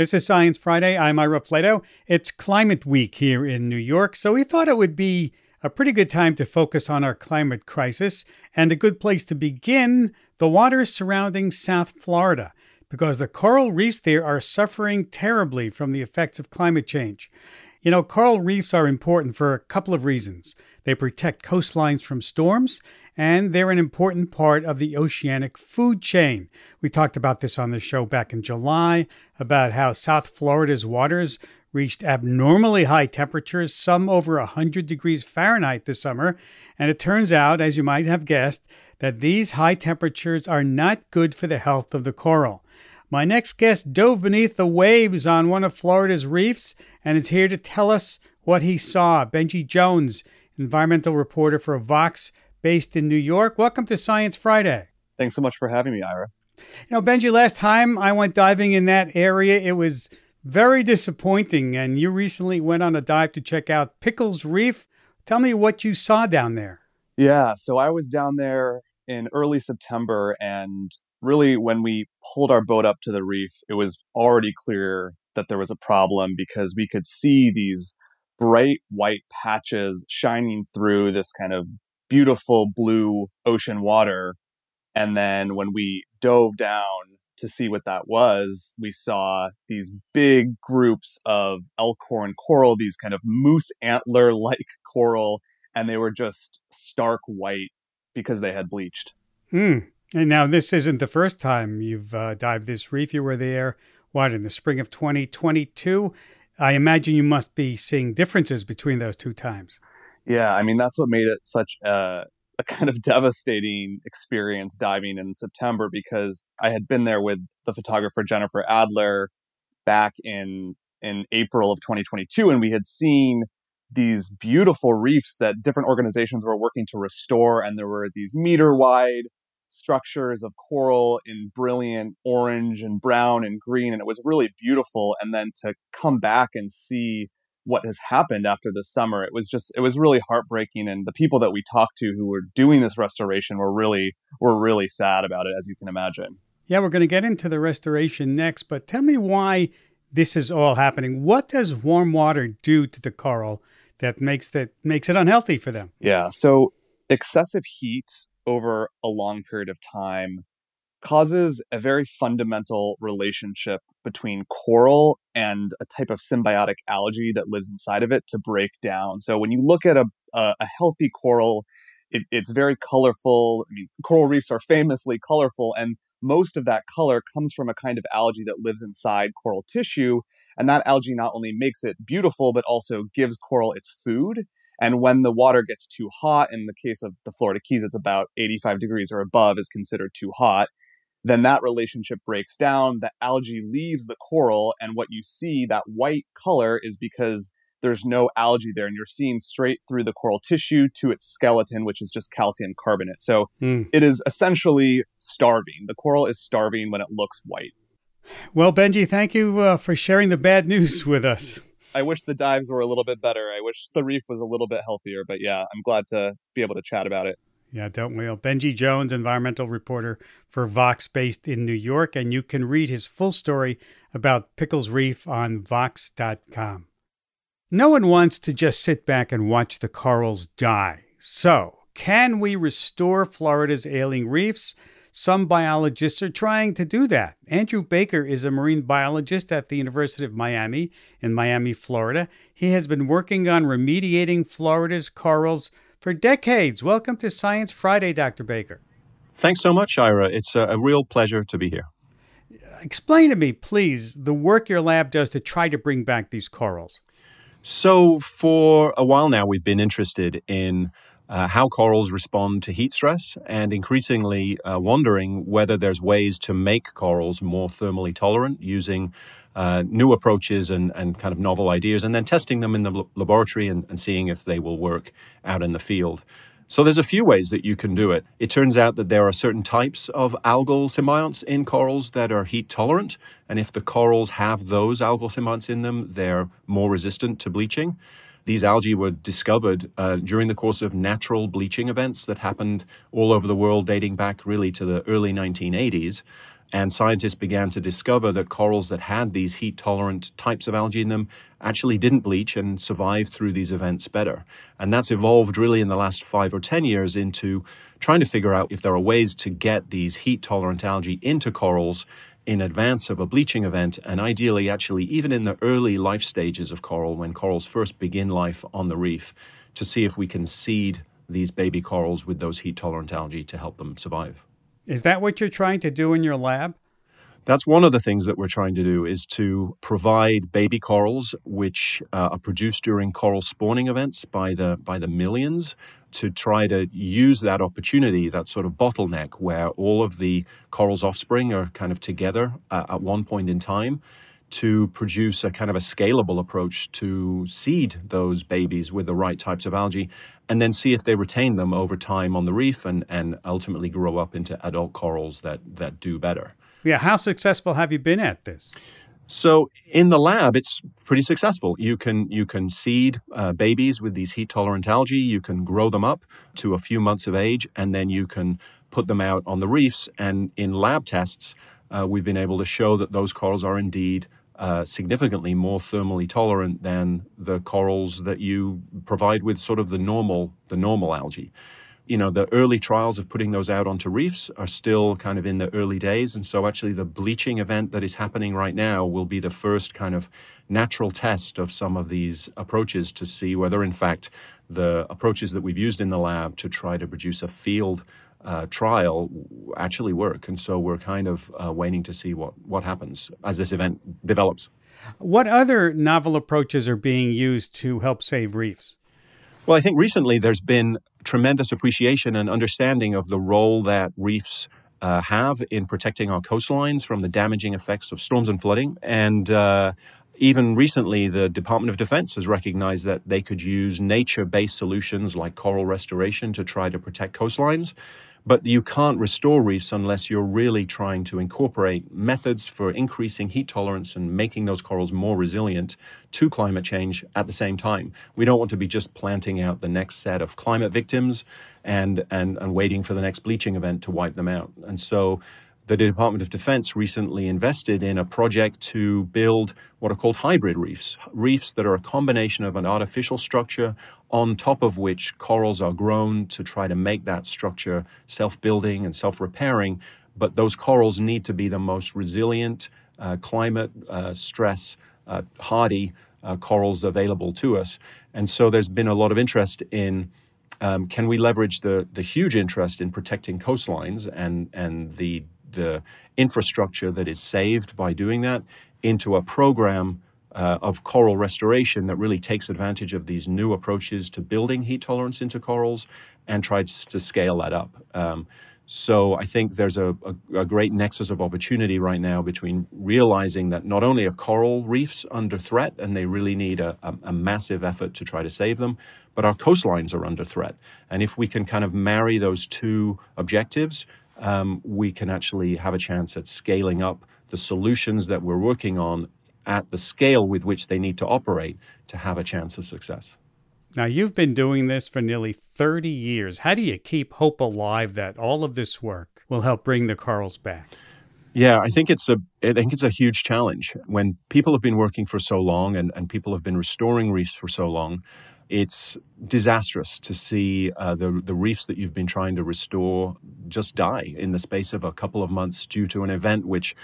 This is Science Friday. I'm Ira Flatow. It's Climate Week here in New York, so we thought it would be a pretty good time to focus on our climate crisis and a good place to begin the waters surrounding South Florida because the coral reefs there are suffering terribly from the effects of climate change. You know, coral reefs are important for a couple of reasons. They protect coastlines from storms, and they're an important part of the oceanic food chain. We talked about this on the show back in July about how South Florida's waters reached abnormally high temperatures, some over 100 degrees Fahrenheit this summer. And it turns out, as you might have guessed, that these high temperatures are not good for the health of the coral. My next guest dove beneath the waves on one of Florida's reefs and is here to tell us what he saw. Benji Jones, environmental reporter for Vox, based in New York. Welcome to Science Friday. Thanks so much for having me, Ira. You know, Benji, last time I went diving in that area, it was very disappointing. And you recently went on a dive to check out Pickles Reef. Tell me what you saw down there. Yeah, so I was down there in early September, and really, when we pulled our boat up to the reef, it was already clear that there was a problem because we could see these bright white patches shining through this kind of beautiful blue ocean water. And then when we dove down to see what that was, we saw these big groups of elkhorn coral, these kind of moose antler like coral, and they were just stark white because they had bleached. Mm. And now, this isn't the first time you've uh, dived this reef. You were there, what, in the spring of 2022? I imagine you must be seeing differences between those two times. Yeah, I mean that's what made it such a, a kind of devastating experience diving in September because I had been there with the photographer Jennifer Adler back in in April of 2022 and we had seen these beautiful reefs that different organizations were working to restore and there were these meter wide structures of coral in brilliant orange and brown and green and it was really beautiful and then to come back and see what has happened after the summer. It was just it was really heartbreaking and the people that we talked to who were doing this restoration were really were really sad about it as you can imagine. Yeah, we're going to get into the restoration next, but tell me why this is all happening. What does warm water do to the coral that makes that makes it unhealthy for them? Yeah, so excessive heat over a long period of time causes a very fundamental relationship between coral and a type of symbiotic algae that lives inside of it to break down. So when you look at a, a, a healthy coral, it, it's very colorful. I mean, coral reefs are famously colorful, and most of that color comes from a kind of algae that lives inside coral tissue. And that algae not only makes it beautiful, but also gives coral its food. And when the water gets too hot, in the case of the Florida Keys, it's about 85 degrees or above is considered too hot then that relationship breaks down. The algae leaves the coral, and what you see, that white color, is because there's no algae there, and you're seeing straight through the coral tissue to its skeleton, which is just calcium carbonate. So mm. it is essentially starving. The coral is starving when it looks white. Well, Benji, thank you uh, for sharing the bad news with us. I wish the dives were a little bit better. I wish the reef was a little bit healthier, but yeah, I'm glad to be able to chat about it. Yeah, don't we? Benji Jones, environmental reporter for Vox based in New York, and you can read his full story about Pickles Reef on Vox.com. No one wants to just sit back and watch the corals die. So, can we restore Florida's ailing reefs? Some biologists are trying to do that. Andrew Baker is a marine biologist at the University of Miami in Miami, Florida. He has been working on remediating Florida's corals for decades. Welcome to Science Friday, Dr. Baker. Thanks so much, Ira. It's a, real pleasure to be here. Explain to me, please, the work your lab does to try to bring back these corals. So, for a while now, we've been interested in uh, how corals respond to heat stress and increasingly uh, wondering whether there's ways to make corals more thermally tolerant using uh, new approaches and, and kind of novel ideas, and then testing them in the laboratory and, and seeing if they will work out in the field. So there's a few ways that you can do it. It turns out that there are certain types of algal symbionts in corals that are heat tolerant, and if the corals have those algal symbionts in them, they're more resistant to bleaching. These algae were discovered uh, during the course of natural bleaching events that happened all over the world, dating back really to the early 1980s. And scientists began to discover that corals that had these heat tolerant types of algae in them actually didn't bleach and survived through these events better. And that's evolved really in the last five or 10 years into trying to figure out if there are ways to get these heat tolerant algae into corals in advance of a bleaching event, and ideally, actually, even in the early life stages of coral, when corals first begin life on the reef, to see if we can seed these baby corals with those heat tolerant algae to help them survive. Is that what you're trying to do in your lab? That's one of the things that we're trying to do is to provide baby corals, which uh, are produced during coral spawning events by the by the millions, to try to use that opportunity, that sort of bottleneck where all of the coral's offspring are kind of together uh, at one point in time to produce a kind of a scalable approach to seed those babies with the right types of algae and then see if they retain them over time on the reef and, and ultimately grow up into adult corals that, that do better. Yeah, how successful have you been at this? So in the lab, it's pretty successful. You can you can seed uh, babies with these heat tolerant algae. You can grow them up to a few months of age, and then you can put them out on the reefs. And in lab tests, uh, we've been able to show that those corals are indeed uh, significantly more thermally tolerant than the corals that you provide with sort of the normal the normal algae you know, the early trials of putting those out onto reefs are still kind of in the early days. And so actually the bleaching event that is happening right now will be the first kind of natural test of some of these approaches to see whether in fact the approaches that we've used in the lab to try to produce a field uh, trial actually work. And so we're kind of uh, waiting to see what, what happens as this event develops. What other novel approaches are being used to help save reefs? Well, I think recently there's been tremendous appreciation and understanding of the role that reefs uh, have in protecting our coastlines from the damaging effects of storms and flooding. And uh, even recently, the Department of Defense has recognized that they could use nature based solutions like coral restoration to try to protect coastlines. But you can't restore reefs unless you're really trying to incorporate methods for increasing heat tolerance and making those corals more resilient to climate change at the same time. We don't want to be just planting out the next set of climate victims and, and, and waiting for the next bleaching event to wipe them out. And so the Department of Defense recently invested in a project to build what are called hybrid reefs, reefs that are a combination of an artificial structure on top of which corals are grown to try to make that structure self building and self repairing. But those corals need to be the most resilient, uh, climate uh, stress uh, hardy uh, corals available to us. And so there's been a lot of interest in. Um, can we leverage the the huge interest in protecting coastlines and and the the infrastructure that is saved by doing that into a program uh, of coral restoration that really takes advantage of these new approaches to building heat tolerance into corals and tries to scale that up. Um, so I think there's a, a, a, great nexus of opportunity right now between realizing that not only are coral reefs under threat and they really need a, a, a massive effort to try to save them, but our coastlines are under threat. And if we can kind of marry those two objectives, um, we can actually have a chance at scaling up the solutions that we're working on at the scale with which they need to operate to have a chance of success. Now, you've been doing this for nearly 30 years. How do you keep hope alive that all of this work will help bring the corals back? Yeah, I think it's a I think it's a huge challenge. When people have been working for so long and, and people have been restoring reefs for so long, it's disastrous to see uh, the the reefs that you've been trying to restore just die in the space of a couple of months due to an event which,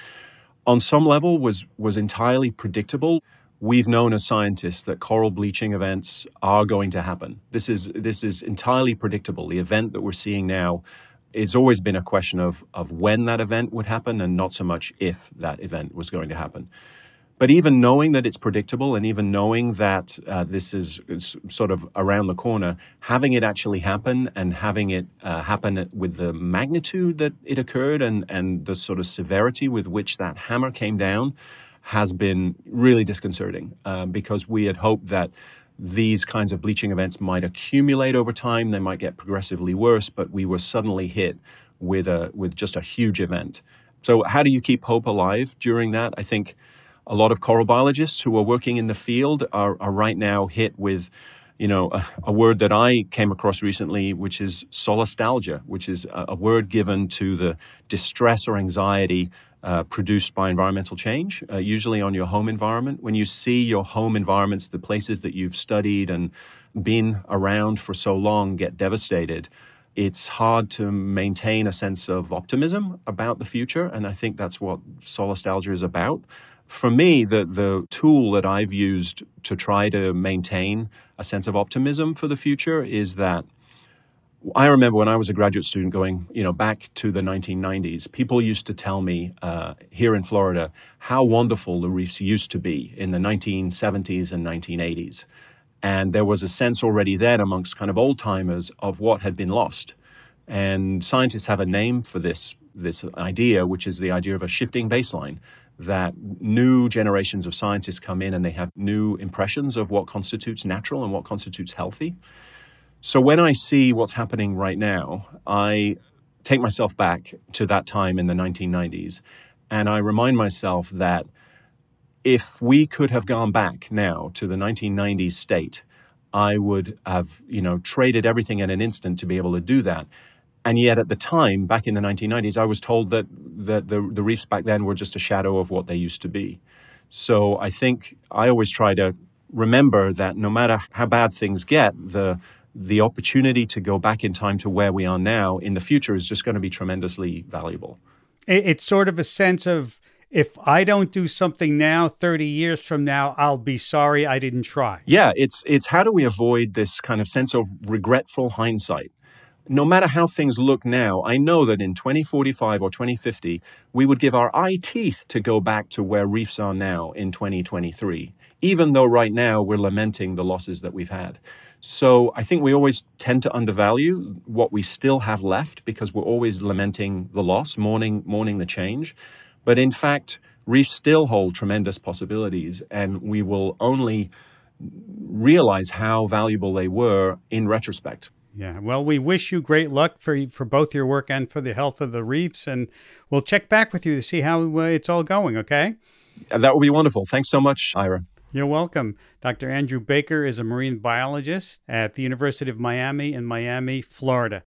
on some level, was was entirely predictable. We've known as scientists that coral bleaching events are going to happen. This is this is entirely predictable. The event that we're seeing now it's always been a question of of when that event would happen and not so much if that event was going to happen. But even knowing that it's predictable and even knowing that uh, this is, is, sort of around the corner, having it actually happen and having it uh, happen with the magnitude that it occurred and, and the sort of severity with which that hammer came down has been really disconcerting uh, because we had hoped that these kinds of bleaching events might accumulate over time. They might get progressively worse, but we were suddenly hit with a with just a huge event. So how do you keep hope alive during that? I think a lot of coral biologists who are working in the field are, are right now hit with you know, a, a, word that I came across recently, which is solastalgia, which is a, a word given to the distress or anxiety uh, produced by environmental change, uh, usually on your home environment. When you see your home environments, the places that you've studied and been around for so long get devastated, it's hard to maintain a sense of optimism about the future. And I think that's what Solastalgia is about. For me, the, the tool that I've used to try to maintain a sense of optimism for the future is that I remember when I was a graduate student going, you know, back to the 1990s, people used to tell me uh, here in Florida how wonderful the reefs used to be in the 1970s and 1980s. And there was a sense already then amongst kind of old timers of what had been lost. And scientists have a name for this, this idea, which is the idea of a shifting baseline that new generations of scientists come in and they have new impressions of what constitutes natural and what constitutes healthy. So when I see what's happening right now, I take myself back to that time in the 1990s and I remind myself that if we could have gone back now to the 1990s state, I would have, you know, traded everything in an instant to be able to do that. And yet at the time, back in the 1990s, I was told that, that the, the reefs back then were just a shadow of what they used to be. So I think I always try to remember that no matter how bad things get, the the opportunity to go back in time to where we are now in the future is just going to be tremendously valuable. It's sort of a sense of if I don't do something now, 30 years from now, I'll be sorry I didn't try. Yeah, it's it's how do we avoid this kind of sense of regretful hindsight? No matter how things look now, I know that in 2045 or 2050, we would give our eye teeth to go back to where reefs are now in 2023, even though right now we're lamenting the losses that we've had. So I think we always tend to undervalue what we still have left because we're always lamenting the loss, mourning, mourning the change. But in fact, reefs still hold tremendous possibilities, and we will only realize how valuable they were in retrospect. Yeah, well, we wish you great luck for for both your work and for the health of the reefs, and we'll check back with you to see how uh, it's all going. Okay, that would be wonderful. Thanks so much, Ira. You're welcome. Dr. Andrew Baker is a marine biologist at the University of Miami in Miami, Florida.